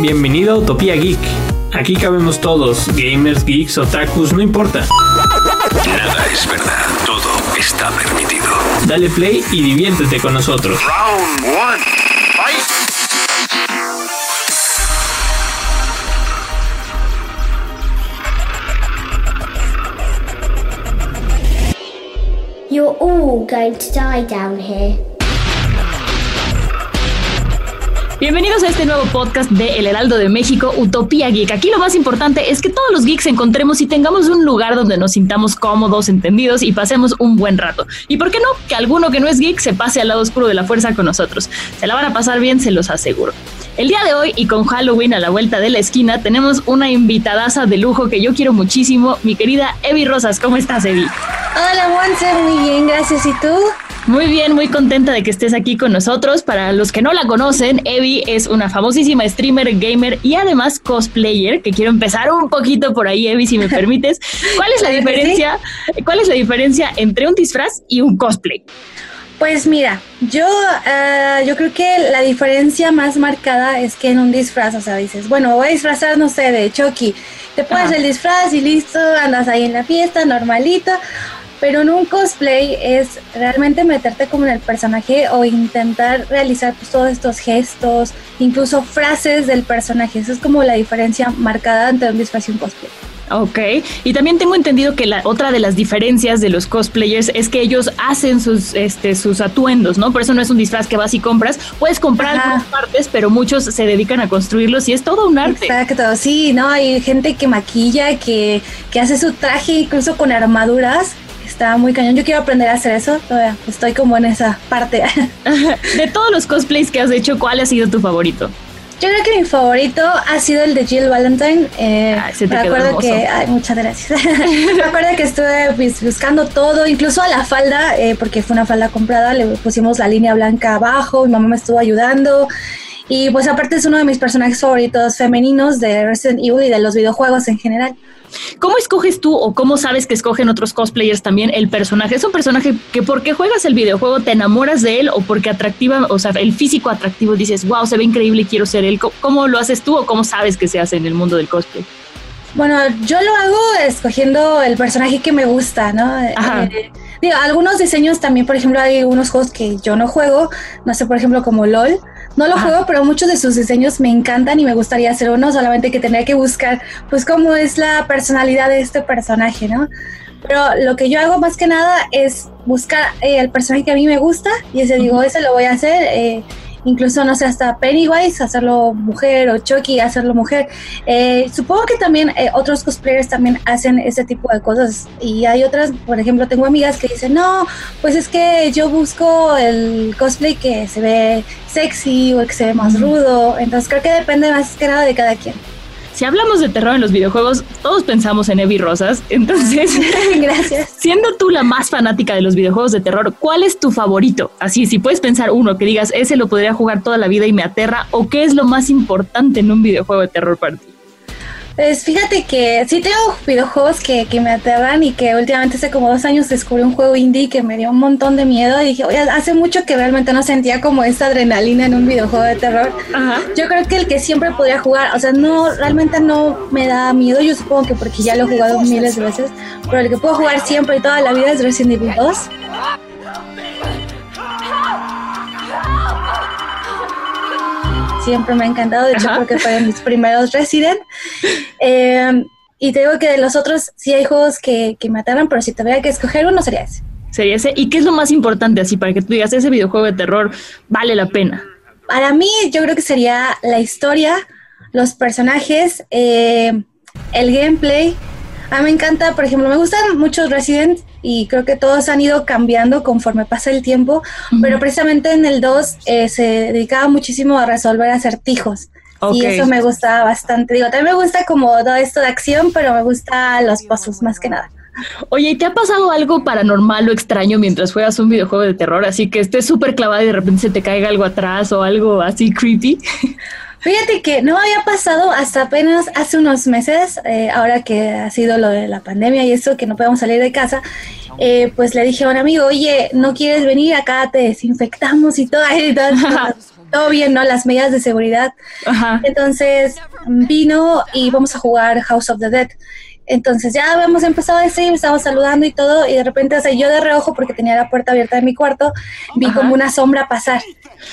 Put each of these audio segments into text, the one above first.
Bienvenido a Utopía Geek. Aquí cabemos todos, gamers, geeks, otakus, no importa. Nada es verdad, todo está permitido. Dale play y diviértete con nosotros. Round one. All going to die down here. Bienvenidos a este nuevo podcast de El Heraldo de México, Utopía Geek. Aquí lo más importante es que todos los geeks encontremos y tengamos un lugar donde nos sintamos cómodos, entendidos y pasemos un buen rato. Y por qué no, que alguno que no es geek se pase al lado oscuro de la fuerza con nosotros. Se la van a pasar bien, se los aseguro. El día de hoy y con Halloween a la vuelta de la esquina tenemos una invitadaza de lujo que yo quiero muchísimo, mi querida Evi Rosas. ¿Cómo estás, Evi? Hola, Monse, muy bien, gracias. ¿Y tú? Muy bien, muy contenta de que estés aquí con nosotros. Para los que no la conocen, Evi es una famosísima streamer, gamer y además cosplayer, que quiero empezar un poquito por ahí, Evi, si me permites. ¿Cuál es la diferencia? ¿Cuál es la diferencia entre un disfraz y un cosplay? Pues mira, yo, eh, yo creo que la diferencia más marcada es que en un disfraz, o sea, dices, bueno, voy a disfrazar, no sé, de Chucky. Te pones Ajá. el disfraz y listo, andas ahí en la fiesta, normalito. Pero en un cosplay es realmente meterte como en el personaje o intentar realizar pues, todos estos gestos, incluso frases del personaje. Esa es como la diferencia marcada entre un disfraz y un cosplay. Ok, y también tengo entendido que la otra de las diferencias de los cosplayers es que ellos hacen sus, este, sus atuendos, ¿no? Por eso no es un disfraz que vas y compras. Puedes comprar Ajá. algunas partes, pero muchos se dedican a construirlos y es todo un arte. Exacto, sí, ¿no? Hay gente que maquilla, que, que hace su traje incluso con armaduras. Está muy cañón. Yo quiero aprender a hacer eso. Todavía estoy como en esa parte. De todos los cosplays que has hecho, ¿cuál ha sido tu favorito? Yo creo que mi favorito ha sido el de Jill Valentine. Eh, Ay, se te me quedó acuerdo hermoso. que, ay, muchas gracias. me acuerdo que estuve pues, buscando todo, incluso a la falda, eh, porque fue una falda comprada, le pusimos la línea blanca abajo, mi mamá me estuvo ayudando. Y pues aparte es uno de mis personajes favoritos femeninos de Resident Evil y de los videojuegos en general. ¿Cómo escoges tú o cómo sabes que escogen otros cosplayers también el personaje? ¿Es un personaje que porque juegas el videojuego te enamoras de él o porque atractiva, o sea, el físico atractivo dices, wow, se ve increíble y quiero ser él? ¿Cómo- ¿Cómo lo haces tú o cómo sabes que se hace en el mundo del cosplay? Bueno, yo lo hago escogiendo el personaje que me gusta, ¿no? Ajá. Eh, digo, algunos diseños también, por ejemplo, hay unos juegos que yo no juego, no sé, por ejemplo, como LOL. No lo Ajá. juego, pero muchos de sus diseños me encantan y me gustaría hacer uno, solamente que tendría que buscar, pues, cómo es la personalidad de este personaje, ¿no? Pero lo que yo hago más que nada es buscar eh, el personaje que a mí me gusta y ese digo, ese lo voy a hacer. eh, incluso, no sé, hasta Pennywise, hacerlo mujer o Chucky, hacerlo mujer. Eh, supongo que también eh, otros cosplayers también hacen ese tipo de cosas. Y hay otras, por ejemplo, tengo amigas que dicen, no, pues es que yo busco el cosplay que se ve sexy o que se ve más rudo. Entonces creo que depende más que nada de cada quien. Si hablamos de terror en los videojuegos, todos pensamos en Evi Rosas. Entonces, Gracias. siendo tú la más fanática de los videojuegos de terror, ¿cuál es tu favorito? Así, si puedes pensar uno que digas, ese lo podría jugar toda la vida y me aterra, o qué es lo más importante en un videojuego de terror para ti. Pues fíjate que sí tengo videojuegos que, que me aterran y que últimamente hace como dos años descubrí un juego indie que me dio un montón de miedo y dije, oye, hace mucho que realmente no sentía como esta adrenalina en un videojuego de terror. Ajá. Yo creo que el que siempre podría jugar, o sea, no, realmente no me da miedo, yo supongo que porque ya lo he jugado miles de veces, pero el que puedo jugar siempre y toda la vida es Resident Evil 2. Siempre me ha encantado, de hecho Ajá. creo que fue de mis primeros Resident. Eh, y te digo que de los otros sí hay juegos que, que me aterran, pero si tuviera que escoger uno sería ese. Sería ese. ¿Y qué es lo más importante así para que tú digas, ese videojuego de terror vale la pena? Para mí, yo creo que sería la historia, los personajes, eh, el gameplay. A mí me encanta, por ejemplo, me gustan muchos Resident y creo que todos han ido cambiando conforme pasa el tiempo, pero precisamente en el 2 eh, se dedicaba muchísimo a resolver acertijos. Y eso me gustaba bastante. Digo, también me gusta como todo esto de acción, pero me gusta los puzzles más que nada. Oye, ¿y te ha pasado algo paranormal o extraño mientras juegas un videojuego de terror? Así que estés súper clavada y de repente se te caiga algo atrás o algo así creepy. Fíjate que no había pasado hasta apenas hace unos meses, eh, ahora que ha sido lo de la pandemia y eso, que no podemos salir de casa, eh, pues le dije a un amigo, oye, ¿no quieres venir acá? Te desinfectamos y todo, y todo, todo bien, ¿no? Las medidas de seguridad. Entonces vino y vamos a jugar House of the Dead. Entonces ya habíamos empezado a decir, estábamos saludando y todo, y de repente, o sea, yo de reojo, porque tenía la puerta abierta de mi cuarto, vi como una sombra pasar.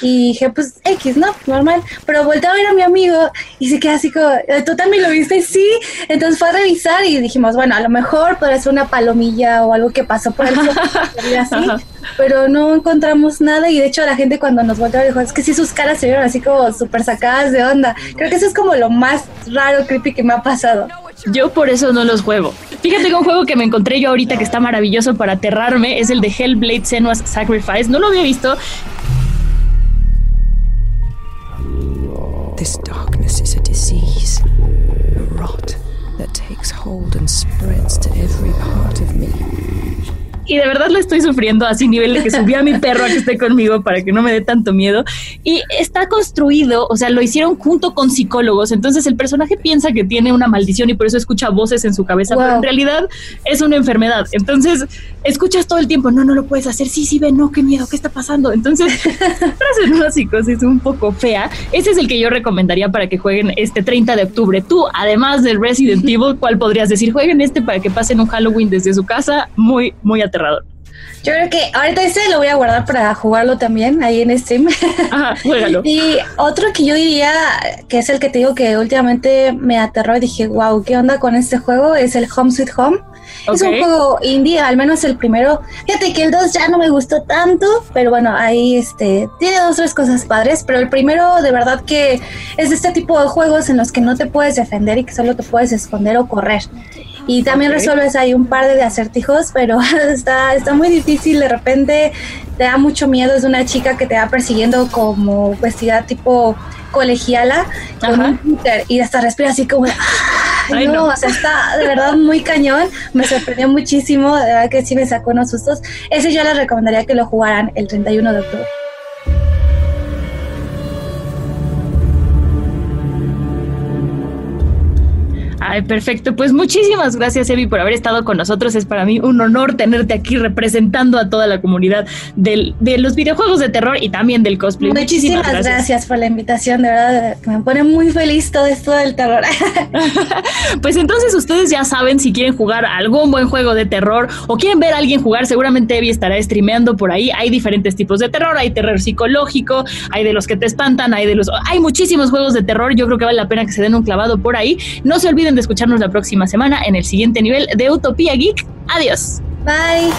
Y dije, pues X, ¿no? Normal. Pero volteé a ver a mi amigo y se quedó así como, eh, ¿tú también lo viste? Sí. Entonces fue a revisar y dijimos, bueno, a lo mejor podría ser una palomilla o algo que pasó por el así. Pero no encontramos nada y de hecho la gente cuando nos volteó dijo, es que sí sus caras se vieron así como súper sacadas de onda. Creo que eso es como lo más raro, creepy que me ha pasado. Yo por eso no los juego. Fíjate que un juego que me encontré yo ahorita que está maravilloso para aterrarme es el de Hellblade Senua's Sacrifice. No lo había visto. This darkness is a disease, a rot that takes hold and spreads to every part of me y de verdad le estoy sufriendo así nivel de que subí a mi perro a que esté conmigo para que no me dé tanto miedo. Y está construido, o sea, lo hicieron junto con psicólogos. Entonces el personaje piensa que tiene una maldición y por eso escucha voces en su cabeza, pero en realidad es una enfermedad. Entonces escuchas todo el tiempo, no, no lo puedes hacer, sí, sí, ve, no, qué miedo, ¿qué está pasando? Entonces, frase una psicosis un poco fea. Ese es el que yo recomendaría para que jueguen este 30 de octubre. Tú, además del Resident Evil, ¿cuál podrías decir? Jueguen este para que pasen un Halloween desde su casa muy, muy aterrador. Yo creo que ahorita este lo voy a guardar para jugarlo también ahí en stream. Ajá, juégalo. y otro que yo diría que es el que te digo que últimamente me aterró y dije, wow, ¿qué onda con este juego? Es el Home Sweet Home. Es un juego indie, al menos el primero. Fíjate que el 2 ya no me gustó tanto, pero bueno, ahí este tiene dos tres cosas padres, pero el primero de verdad que es este tipo de juegos en los que no te puedes defender y que solo te puedes esconder o correr. Y también resuelves ahí un par de acertijos, pero está, está muy difícil. De repente te da mucho miedo. Es una chica que te va persiguiendo como vestida tipo colegiala con un Twitter y hasta respira así como. Ay, no, o sea, está de verdad muy cañón. Me sorprendió muchísimo. De verdad que sí me sacó unos sustos. Ese yo les recomendaría que lo jugaran el 31 de octubre. Ay, perfecto. Pues muchísimas gracias, Evi, por haber estado con nosotros. Es para mí un honor tenerte aquí representando a toda la comunidad del, de los videojuegos de terror y también del cosplay. Muchísimas, gracias. por la invitación, de verdad, me pone muy feliz todo esto del terror. pues entonces ustedes ya saben si quieren jugar algún buen juego de terror o quieren ver a alguien jugar, seguramente Evi estará streameando por ahí. Hay diferentes tipos de terror, hay terror psicológico, hay de los que te espantan, hay de los... Hay muchísimos juegos de terror, yo creo que vale la pena que se den un clavado por ahí. No se olviden escucharnos la próxima semana en el siguiente nivel de Utopía Geek. Adiós. Bye.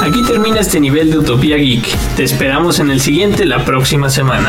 Aquí termina este nivel de Utopía Geek. Te esperamos en el siguiente la próxima semana.